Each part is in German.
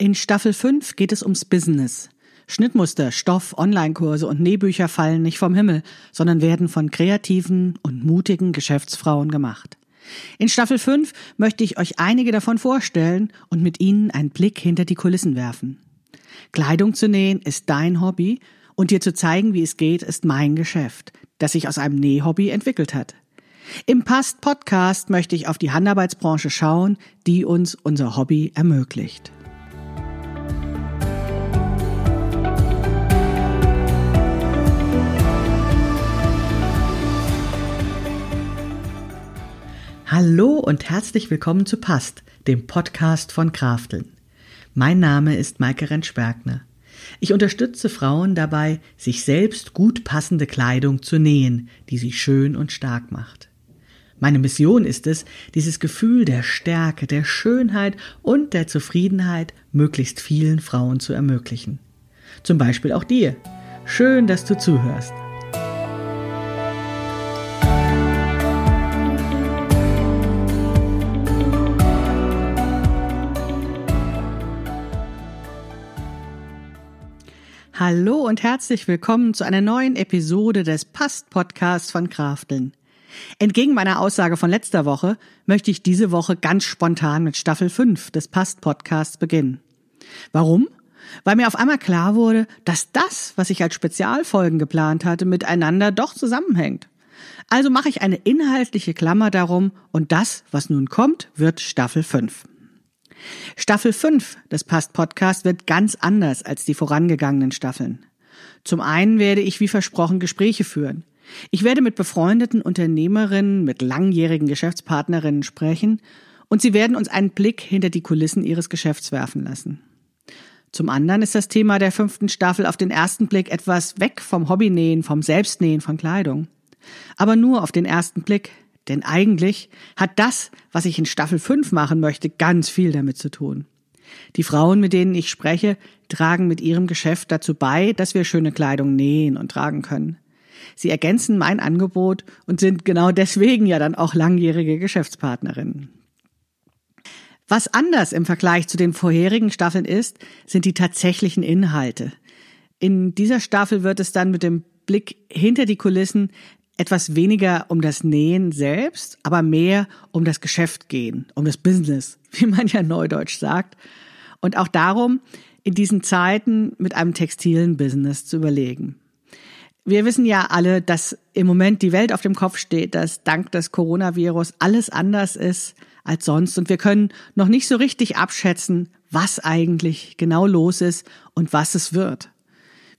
In Staffel 5 geht es ums Business. Schnittmuster, Stoff, Online-Kurse und Nähbücher fallen nicht vom Himmel, sondern werden von kreativen und mutigen Geschäftsfrauen gemacht. In Staffel 5 möchte ich euch einige davon vorstellen und mit ihnen einen Blick hinter die Kulissen werfen. Kleidung zu nähen ist dein Hobby und dir zu zeigen, wie es geht, ist mein Geschäft, das sich aus einem Nähhobby entwickelt hat. Im Past Podcast möchte ich auf die Handarbeitsbranche schauen, die uns unser Hobby ermöglicht. Hallo und herzlich willkommen zu Past, dem Podcast von Krafteln. Mein Name ist Maike Rentschbergner. Ich unterstütze Frauen dabei, sich selbst gut passende Kleidung zu nähen, die sie schön und stark macht. Meine Mission ist es, dieses Gefühl der Stärke, der Schönheit und der Zufriedenheit möglichst vielen Frauen zu ermöglichen. Zum Beispiel auch dir. Schön, dass du zuhörst. Hallo und herzlich willkommen zu einer neuen Episode des Past-Podcasts von Krafteln. Entgegen meiner Aussage von letzter Woche möchte ich diese Woche ganz spontan mit Staffel 5 des Past-Podcasts beginnen. Warum? Weil mir auf einmal klar wurde, dass das, was ich als Spezialfolgen geplant hatte, miteinander doch zusammenhängt. Also mache ich eine inhaltliche Klammer darum und das, was nun kommt, wird Staffel 5. Staffel 5 des Past Podcast wird ganz anders als die vorangegangenen Staffeln. Zum einen werde ich wie versprochen Gespräche führen. Ich werde mit befreundeten Unternehmerinnen, mit langjährigen Geschäftspartnerinnen sprechen und sie werden uns einen Blick hinter die Kulissen ihres Geschäfts werfen lassen. Zum anderen ist das Thema der fünften Staffel auf den ersten Blick etwas weg vom Hobbynähen, vom Selbstnähen von Kleidung. Aber nur auf den ersten Blick, denn eigentlich hat das, was ich in Staffel 5 machen möchte, ganz viel damit zu tun. Die Frauen, mit denen ich spreche, tragen mit ihrem Geschäft dazu bei, dass wir schöne Kleidung nähen und tragen können. Sie ergänzen mein Angebot und sind genau deswegen ja dann auch langjährige Geschäftspartnerinnen. Was anders im Vergleich zu den vorherigen Staffeln ist, sind die tatsächlichen Inhalte. In dieser Staffel wird es dann mit dem Blick hinter die Kulissen etwas weniger um das Nähen selbst, aber mehr um das Geschäft gehen, um das Business, wie man ja neudeutsch sagt. Und auch darum, in diesen Zeiten mit einem textilen Business zu überlegen. Wir wissen ja alle, dass im Moment die Welt auf dem Kopf steht, dass dank des Coronavirus alles anders ist als sonst und wir können noch nicht so richtig abschätzen, was eigentlich genau los ist und was es wird,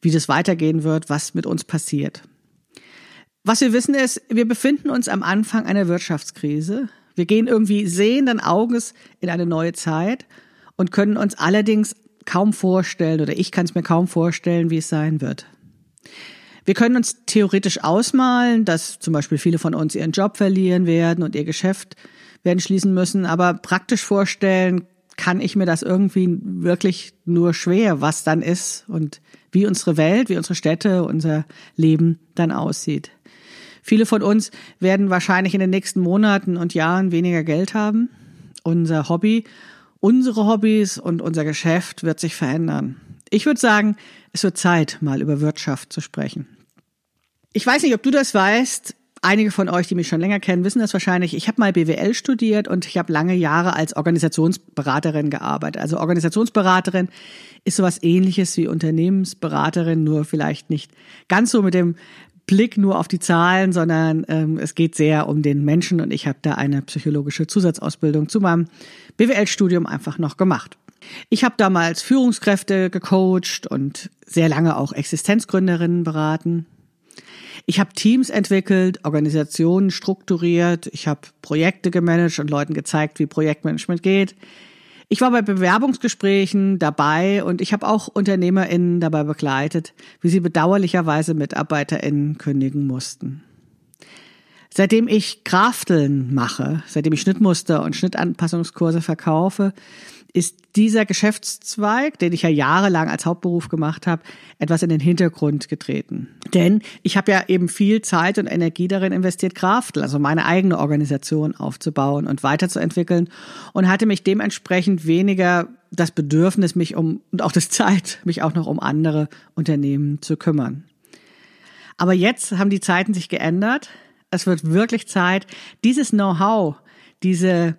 wie das weitergehen wird, was mit uns passiert. Was wir wissen ist, wir befinden uns am Anfang einer Wirtschaftskrise. Wir gehen irgendwie sehenden Auges in eine neue Zeit und können uns allerdings kaum vorstellen, oder ich kann es mir kaum vorstellen, wie es sein wird. Wir können uns theoretisch ausmalen, dass zum Beispiel viele von uns ihren Job verlieren werden und ihr Geschäft werden schließen müssen, aber praktisch vorstellen kann ich mir das irgendwie wirklich nur schwer, was dann ist und wie unsere Welt, wie unsere Städte, unser Leben dann aussieht. Viele von uns werden wahrscheinlich in den nächsten Monaten und Jahren weniger Geld haben. Unser Hobby, unsere Hobbys und unser Geschäft wird sich verändern. Ich würde sagen, es wird Zeit, mal über Wirtschaft zu sprechen. Ich weiß nicht, ob du das weißt. Einige von euch, die mich schon länger kennen, wissen das wahrscheinlich. Ich habe mal BWL studiert und ich habe lange Jahre als Organisationsberaterin gearbeitet. Also Organisationsberaterin ist sowas ähnliches wie Unternehmensberaterin, nur vielleicht nicht ganz so mit dem Blick nur auf die Zahlen, sondern ähm, es geht sehr um den Menschen und ich habe da eine psychologische Zusatzausbildung zu meinem BWL-Studium einfach noch gemacht. Ich habe damals Führungskräfte gecoacht und sehr lange auch Existenzgründerinnen beraten. Ich habe Teams entwickelt, Organisationen strukturiert, ich habe Projekte gemanagt und Leuten gezeigt, wie Projektmanagement geht. Ich war bei Bewerbungsgesprächen dabei und ich habe auch UnternehmerInnen dabei begleitet, wie sie bedauerlicherweise MitarbeiterInnen kündigen mussten. Seitdem ich Krafteln mache, seitdem ich Schnittmuster und Schnittanpassungskurse verkaufe, ist dieser Geschäftszweig, den ich ja jahrelang als Hauptberuf gemacht habe, etwas in den Hintergrund getreten. Denn ich habe ja eben viel Zeit und Energie darin investiert, Kraftel, also meine eigene Organisation aufzubauen und weiterzuentwickeln und hatte mich dementsprechend weniger das Bedürfnis, mich um und auch das Zeit, mich auch noch um andere Unternehmen zu kümmern. Aber jetzt haben die Zeiten sich geändert. Es wird wirklich Zeit, dieses Know-how, diese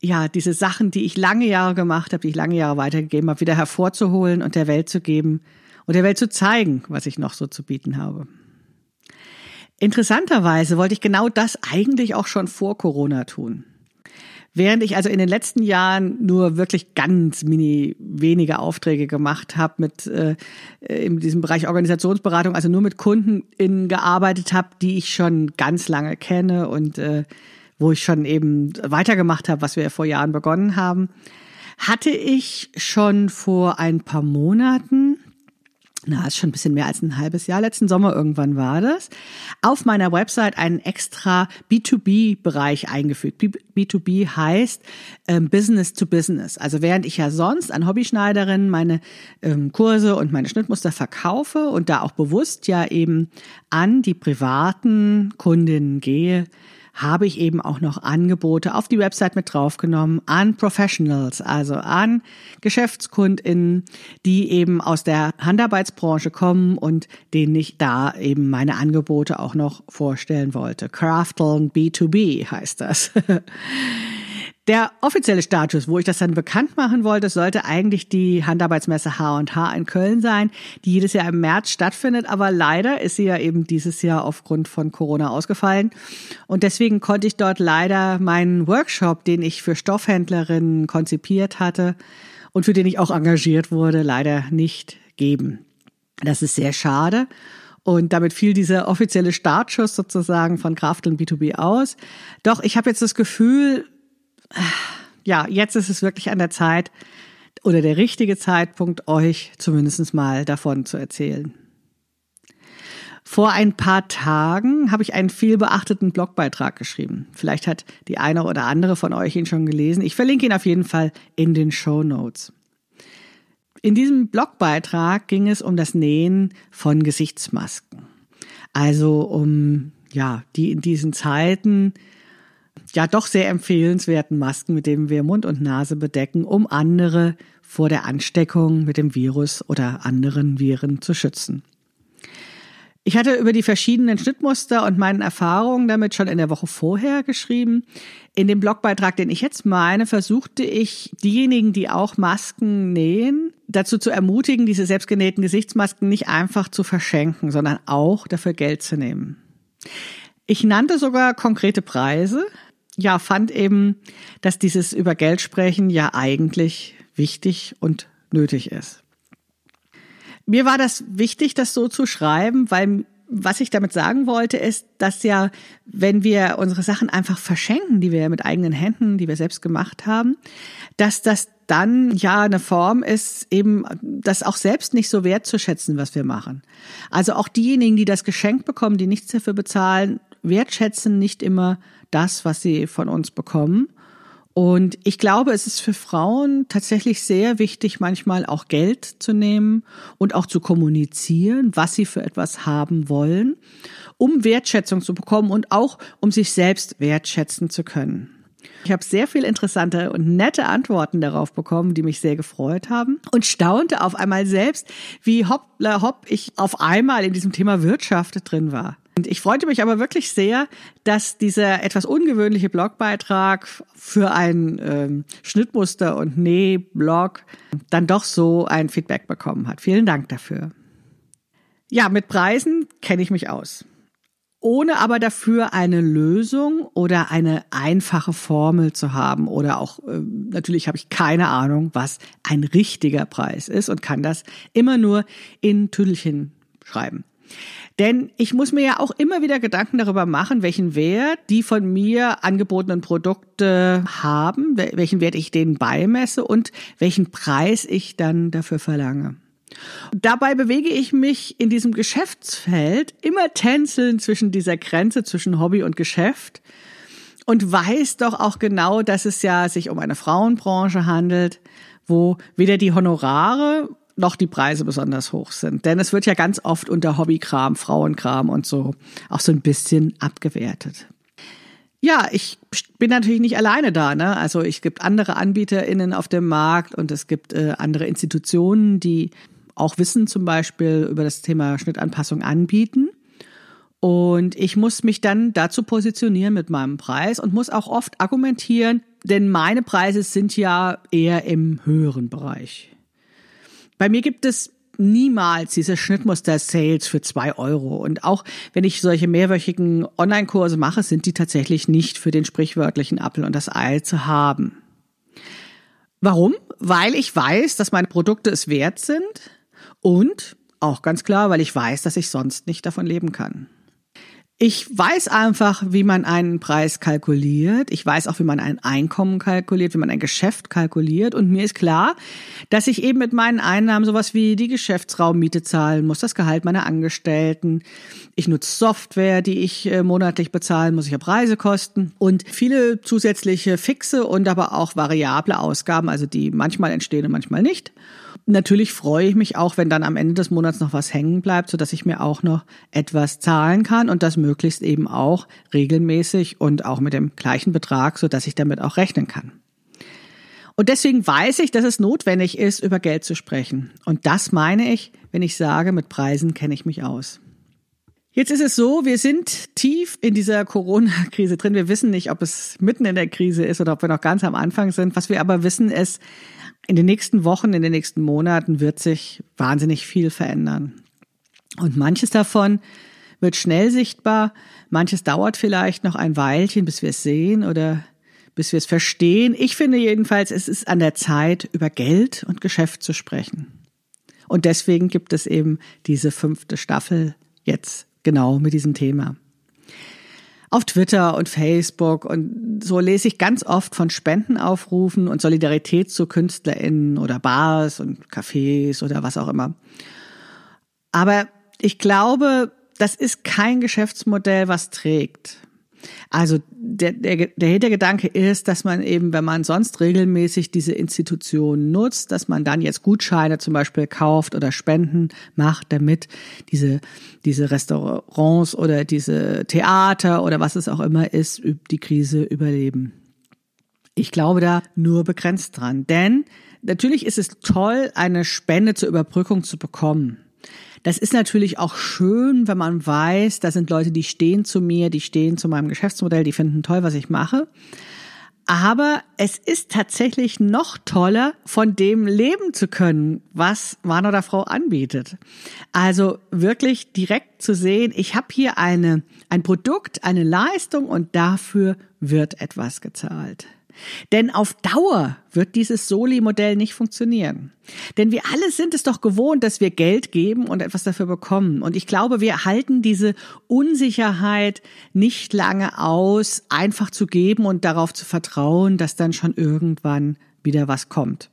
ja, diese Sachen, die ich lange Jahre gemacht habe, die ich lange Jahre weitergegeben habe, wieder hervorzuholen und der Welt zu geben und der Welt zu zeigen, was ich noch so zu bieten habe. Interessanterweise wollte ich genau das eigentlich auch schon vor Corona tun. Während ich also in den letzten Jahren nur wirklich ganz mini wenige Aufträge gemacht habe mit äh, in diesem Bereich Organisationsberatung, also nur mit Kunden in gearbeitet habe, die ich schon ganz lange kenne und äh, wo ich schon eben weitergemacht habe, was wir vor Jahren begonnen haben, hatte ich schon vor ein paar Monaten na, ist schon ein bisschen mehr als ein halbes Jahr, letzten Sommer irgendwann war das, auf meiner Website einen extra B2B-Bereich eingefügt. B2B heißt ähm, Business to Business. Also während ich ja sonst an Hobbyschneiderinnen meine ähm, Kurse und meine Schnittmuster verkaufe und da auch bewusst ja eben an die privaten Kundinnen gehe, habe ich eben auch noch Angebote auf die Website mit draufgenommen an Professionals, also an Geschäftskundinnen, die eben aus der Handarbeitsbranche kommen und denen ich da eben meine Angebote auch noch vorstellen wollte. Crafteln B2B heißt das. Der offizielle Status, wo ich das dann bekannt machen wollte, sollte eigentlich die Handarbeitsmesse H&H in Köln sein, die jedes Jahr im März stattfindet. Aber leider ist sie ja eben dieses Jahr aufgrund von Corona ausgefallen. Und deswegen konnte ich dort leider meinen Workshop, den ich für Stoffhändlerinnen konzipiert hatte und für den ich auch engagiert wurde, leider nicht geben. Das ist sehr schade. Und damit fiel dieser offizielle Startschuss sozusagen von Krafteln B2B aus. Doch ich habe jetzt das Gefühl, ja, jetzt ist es wirklich an der Zeit oder der richtige Zeitpunkt, euch zumindest mal davon zu erzählen. Vor ein paar Tagen habe ich einen viel beachteten Blogbeitrag geschrieben. Vielleicht hat die eine oder andere von euch ihn schon gelesen. Ich verlinke ihn auf jeden Fall in den Show Notes. In diesem Blogbeitrag ging es um das Nähen von Gesichtsmasken. Also um, ja, die in diesen Zeiten ja doch sehr empfehlenswerten Masken, mit denen wir Mund und Nase bedecken, um andere vor der Ansteckung mit dem Virus oder anderen Viren zu schützen. Ich hatte über die verschiedenen Schnittmuster und meinen Erfahrungen damit schon in der Woche vorher geschrieben. In dem Blogbeitrag, den ich jetzt meine, versuchte ich diejenigen, die auch Masken nähen, dazu zu ermutigen, diese selbstgenähten Gesichtsmasken nicht einfach zu verschenken, sondern auch dafür Geld zu nehmen. Ich nannte sogar konkrete Preise, ja, fand eben, dass dieses über Geld sprechen ja eigentlich wichtig und nötig ist. Mir war das wichtig, das so zu schreiben, weil was ich damit sagen wollte, ist, dass ja, wenn wir unsere Sachen einfach verschenken, die wir mit eigenen Händen, die wir selbst gemacht haben, dass das dann ja eine Form ist, eben das auch selbst nicht so wertzuschätzen, was wir machen. Also auch diejenigen, die das Geschenk bekommen, die nichts dafür bezahlen, wertschätzen nicht immer das, was sie von uns bekommen. Und ich glaube, es ist für Frauen tatsächlich sehr wichtig, manchmal auch Geld zu nehmen und auch zu kommunizieren, was sie für etwas haben wollen, um Wertschätzung zu bekommen und auch um sich selbst wertschätzen zu können. Ich habe sehr viel interessante und nette Antworten darauf bekommen, die mich sehr gefreut haben und staunte auf einmal selbst, wie hoppla hopp ich auf einmal in diesem Thema Wirtschaft drin war. Ich freute mich aber wirklich sehr, dass dieser etwas ungewöhnliche Blogbeitrag für ein ähm, Schnittmuster und Nähblog dann doch so ein Feedback bekommen hat. Vielen Dank dafür. Ja, mit Preisen kenne ich mich aus. Ohne aber dafür eine Lösung oder eine einfache Formel zu haben oder auch äh, natürlich habe ich keine Ahnung, was ein richtiger Preis ist und kann das immer nur in Tüdelchen schreiben. Denn ich muss mir ja auch immer wieder Gedanken darüber machen, welchen Wert die von mir angebotenen Produkte haben, welchen Wert ich denen beimesse und welchen Preis ich dann dafür verlange. Dabei bewege ich mich in diesem Geschäftsfeld immer tänzeln zwischen dieser Grenze zwischen Hobby und Geschäft und weiß doch auch genau, dass es ja sich um eine Frauenbranche handelt, wo weder die Honorare noch die Preise besonders hoch sind. Denn es wird ja ganz oft unter Hobbykram, Frauenkram und so auch so ein bisschen abgewertet. Ja, ich bin natürlich nicht alleine da. Ne? Also es gibt andere AnbieterInnen auf dem Markt und es gibt äh, andere Institutionen, die auch Wissen zum Beispiel über das Thema Schnittanpassung anbieten. Und ich muss mich dann dazu positionieren mit meinem Preis und muss auch oft argumentieren, denn meine Preise sind ja eher im höheren Bereich. Bei mir gibt es niemals diese Schnittmuster-Sales für zwei Euro. Und auch wenn ich solche mehrwöchigen Online-Kurse mache, sind die tatsächlich nicht für den sprichwörtlichen Apfel und das Ei zu haben. Warum? Weil ich weiß, dass meine Produkte es wert sind und auch ganz klar, weil ich weiß, dass ich sonst nicht davon leben kann. Ich weiß einfach, wie man einen Preis kalkuliert. Ich weiß auch, wie man ein Einkommen kalkuliert, wie man ein Geschäft kalkuliert. Und mir ist klar, dass ich eben mit meinen Einnahmen sowas wie die Geschäftsraummiete zahlen muss, das Gehalt meiner Angestellten. Ich nutze Software, die ich äh, monatlich bezahlen muss. Ich habe Reisekosten und viele zusätzliche fixe und aber auch variable Ausgaben, also die manchmal entstehen und manchmal nicht natürlich freue ich mich auch, wenn dann am Ende des Monats noch was hängen bleibt, so dass ich mir auch noch etwas zahlen kann und das eben auch regelmäßig und auch mit dem gleichen Betrag, so dass ich damit auch rechnen kann. Und deswegen weiß ich, dass es notwendig ist, über Geld zu sprechen. Und das meine ich, wenn ich sage, mit Preisen kenne ich mich aus. Jetzt ist es so, wir sind tief in dieser Corona-Krise drin. Wir wissen nicht, ob es mitten in der Krise ist oder ob wir noch ganz am Anfang sind. Was wir aber wissen ist, in den nächsten Wochen, in den nächsten Monaten wird sich wahnsinnig viel verändern. Und manches davon wird schnell sichtbar, manches dauert vielleicht noch ein Weilchen, bis wir es sehen oder bis wir es verstehen. Ich finde jedenfalls, es ist an der Zeit, über Geld und Geschäft zu sprechen. Und deswegen gibt es eben diese fünfte Staffel jetzt genau mit diesem Thema auf Twitter und Facebook und so lese ich ganz oft von Spendenaufrufen und Solidarität zu KünstlerInnen oder Bars und Cafés oder was auch immer. Aber ich glaube, das ist kein Geschäftsmodell, was trägt. Also der, der, der Hintergedanke ist, dass man eben, wenn man sonst regelmäßig diese Institutionen nutzt, dass man dann jetzt Gutscheine zum Beispiel kauft oder Spenden macht, damit diese, diese Restaurants oder diese Theater oder was es auch immer ist, die Krise überleben. Ich glaube da nur begrenzt dran. Denn natürlich ist es toll, eine Spende zur Überbrückung zu bekommen. Das ist natürlich auch schön, wenn man weiß, da sind Leute, die stehen zu mir, die stehen zu meinem Geschäftsmodell, die finden toll, was ich mache. Aber es ist tatsächlich noch toller, von dem leben zu können, was Mann oder Frau anbietet. Also wirklich direkt zu sehen, ich habe hier eine, ein Produkt, eine Leistung und dafür wird etwas gezahlt. Denn auf Dauer wird dieses Soli-Modell nicht funktionieren. Denn wir alle sind es doch gewohnt, dass wir Geld geben und etwas dafür bekommen. Und ich glaube, wir halten diese Unsicherheit nicht lange aus, einfach zu geben und darauf zu vertrauen, dass dann schon irgendwann wieder was kommt.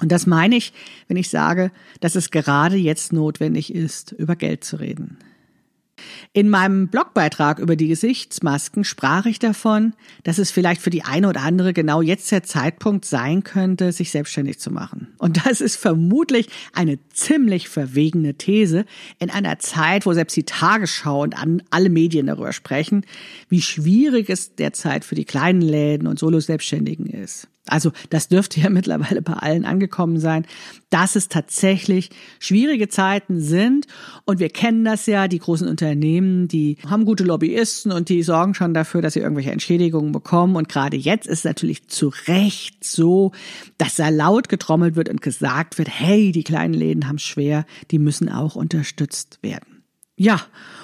Und das meine ich, wenn ich sage, dass es gerade jetzt notwendig ist, über Geld zu reden. In meinem Blogbeitrag über die Gesichtsmasken sprach ich davon, dass es vielleicht für die eine oder andere genau jetzt der Zeitpunkt sein könnte, sich selbstständig zu machen. Und das ist vermutlich eine ziemlich verwegene These in einer Zeit, wo selbst die Tagesschau und alle Medien darüber sprechen, wie schwierig es derzeit für die kleinen Läden und Solo-Selbstständigen ist. Also das dürfte ja mittlerweile bei allen angekommen sein, dass es tatsächlich schwierige Zeiten sind. Und wir kennen das ja, die großen Unternehmen, die haben gute Lobbyisten und die sorgen schon dafür, dass sie irgendwelche Entschädigungen bekommen. Und gerade jetzt ist es natürlich zu Recht so, dass da laut getrommelt wird und gesagt wird, hey, die kleinen Läden haben es schwer, die müssen auch unterstützt werden. Ja,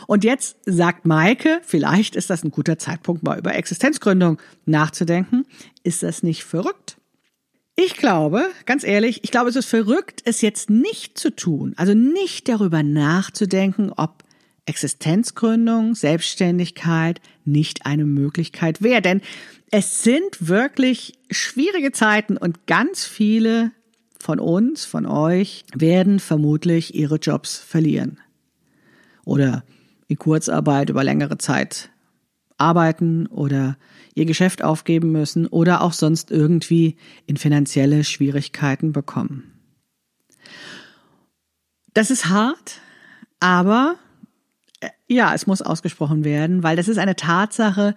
und jetzt sagt Maike, vielleicht ist das ein guter Zeitpunkt, mal über Existenzgründung nachzudenken. Ist das nicht verrückt? Ich glaube, ganz ehrlich, ich glaube, es ist verrückt, es jetzt nicht zu tun. Also nicht darüber nachzudenken, ob Existenzgründung, Selbstständigkeit nicht eine Möglichkeit wäre. Denn es sind wirklich schwierige Zeiten und ganz viele von uns, von euch, werden vermutlich ihre Jobs verlieren oder in Kurzarbeit über längere Zeit arbeiten oder ihr Geschäft aufgeben müssen oder auch sonst irgendwie in finanzielle Schwierigkeiten bekommen. Das ist hart, aber äh, ja, es muss ausgesprochen werden, weil das ist eine Tatsache,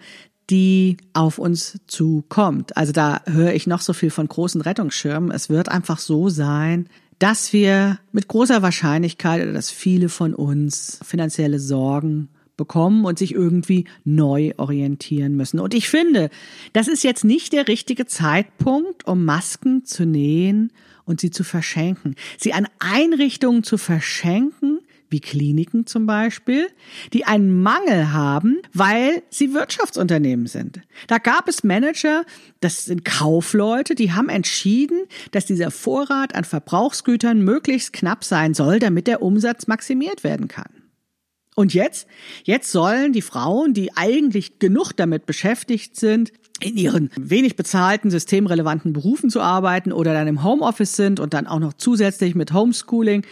die auf uns zukommt. Also da höre ich noch so viel von großen Rettungsschirmen. Es wird einfach so sein, dass wir mit großer Wahrscheinlichkeit oder dass viele von uns finanzielle Sorgen bekommen und sich irgendwie neu orientieren müssen. Und ich finde, das ist jetzt nicht der richtige Zeitpunkt, um Masken zu nähen und sie zu verschenken. Sie an Einrichtungen zu verschenken, wie Kliniken zum Beispiel, die einen Mangel haben, weil sie Wirtschaftsunternehmen sind. Da gab es Manager, das sind Kaufleute, die haben entschieden, dass dieser Vorrat an Verbrauchsgütern möglichst knapp sein soll, damit der Umsatz maximiert werden kann. Und jetzt? Jetzt sollen die Frauen, die eigentlich genug damit beschäftigt sind, in ihren wenig bezahlten, systemrelevanten Berufen zu arbeiten oder dann im Homeoffice sind und dann auch noch zusätzlich mit Homeschooling,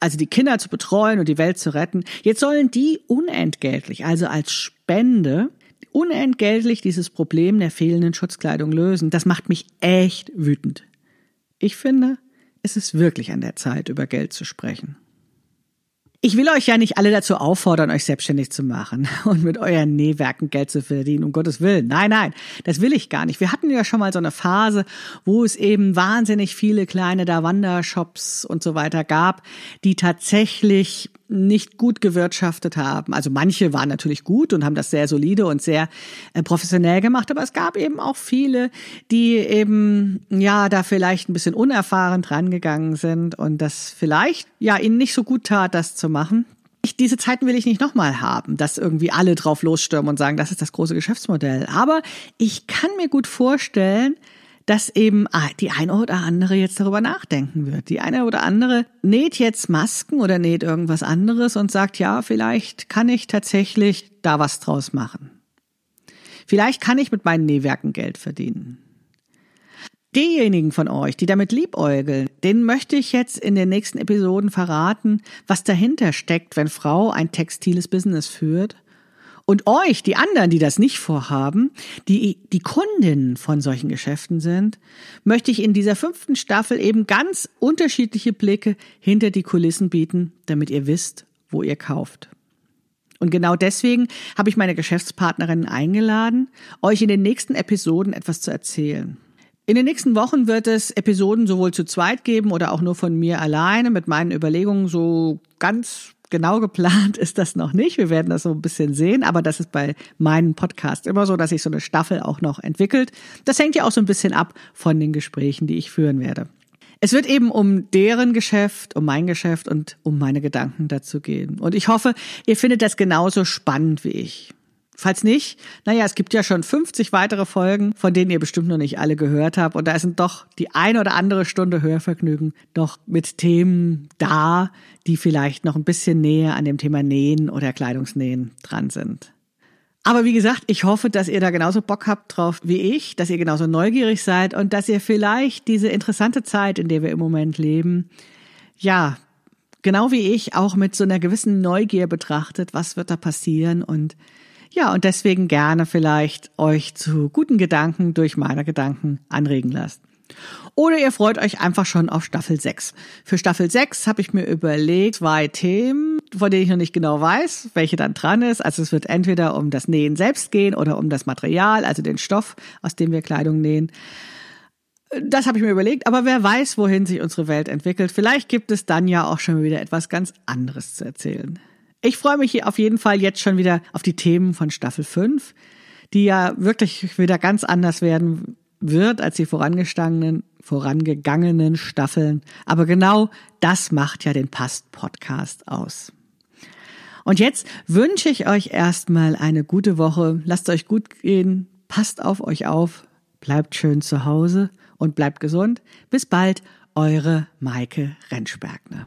also die Kinder zu betreuen und die Welt zu retten. Jetzt sollen die unentgeltlich, also als Spende, unentgeltlich dieses Problem der fehlenden Schutzkleidung lösen. Das macht mich echt wütend. Ich finde, es ist wirklich an der Zeit, über Geld zu sprechen. Ich will euch ja nicht alle dazu auffordern, euch selbstständig zu machen und mit euren Nähwerken Geld zu verdienen, um Gottes Willen. Nein, nein, das will ich gar nicht. Wir hatten ja schon mal so eine Phase, wo es eben wahnsinnig viele kleine Davanda-Shops und so weiter gab, die tatsächlich nicht gut gewirtschaftet haben. Also manche waren natürlich gut und haben das sehr solide und sehr äh, professionell gemacht, aber es gab eben auch viele, die eben ja da vielleicht ein bisschen unerfahren dran gegangen sind und das vielleicht ja ihnen nicht so gut tat, das zu machen. Ich, diese Zeiten will ich nicht nochmal haben, dass irgendwie alle drauf losstürmen und sagen, das ist das große Geschäftsmodell. Aber ich kann mir gut vorstellen, dass eben die eine oder andere jetzt darüber nachdenken wird. Die eine oder andere näht jetzt Masken oder näht irgendwas anderes und sagt, ja, vielleicht kann ich tatsächlich da was draus machen. Vielleicht kann ich mit meinen Nähwerken Geld verdienen. Diejenigen von euch, die damit liebäugeln, denen möchte ich jetzt in den nächsten Episoden verraten, was dahinter steckt, wenn Frau ein textiles Business führt und euch, die anderen, die das nicht vorhaben, die die Kundinnen von solchen Geschäften sind, möchte ich in dieser fünften Staffel eben ganz unterschiedliche Blicke hinter die Kulissen bieten, damit ihr wisst, wo ihr kauft. Und genau deswegen habe ich meine Geschäftspartnerinnen eingeladen, euch in den nächsten Episoden etwas zu erzählen. In den nächsten Wochen wird es Episoden sowohl zu zweit geben oder auch nur von mir alleine mit meinen Überlegungen so ganz genau geplant ist das noch nicht. Wir werden das so ein bisschen sehen, aber das ist bei meinem Podcast immer so, dass sich so eine Staffel auch noch entwickelt. Das hängt ja auch so ein bisschen ab von den Gesprächen, die ich führen werde. Es wird eben um deren Geschäft, um mein Geschäft und um meine Gedanken dazu gehen. Und ich hoffe, ihr findet das genauso spannend wie ich. Falls nicht, naja, es gibt ja schon 50 weitere Folgen, von denen ihr bestimmt noch nicht alle gehört habt. Und da sind doch die ein oder andere Stunde Hörvergnügen noch mit Themen da, die vielleicht noch ein bisschen näher an dem Thema Nähen oder Kleidungsnähen dran sind. Aber wie gesagt, ich hoffe, dass ihr da genauso Bock habt drauf wie ich, dass ihr genauso neugierig seid und dass ihr vielleicht diese interessante Zeit, in der wir im Moment leben, ja, genau wie ich auch mit so einer gewissen Neugier betrachtet, was wird da passieren und ja, und deswegen gerne vielleicht euch zu guten Gedanken durch meine Gedanken anregen lasst. Oder ihr freut euch einfach schon auf Staffel 6. Für Staffel 6 habe ich mir überlegt, zwei Themen, von denen ich noch nicht genau weiß, welche dann dran ist. Also es wird entweder um das Nähen selbst gehen oder um das Material, also den Stoff, aus dem wir Kleidung nähen. Das habe ich mir überlegt, aber wer weiß, wohin sich unsere Welt entwickelt. Vielleicht gibt es dann ja auch schon wieder etwas ganz anderes zu erzählen. Ich freue mich auf jeden Fall jetzt schon wieder auf die Themen von Staffel 5, die ja wirklich wieder ganz anders werden wird als die vorangestandenen, vorangegangenen Staffeln. Aber genau das macht ja den Past-Podcast aus. Und jetzt wünsche ich euch erstmal eine gute Woche. Lasst euch gut gehen. Passt auf euch auf. Bleibt schön zu Hause und bleibt gesund. Bis bald, eure Maike Rentschbergner.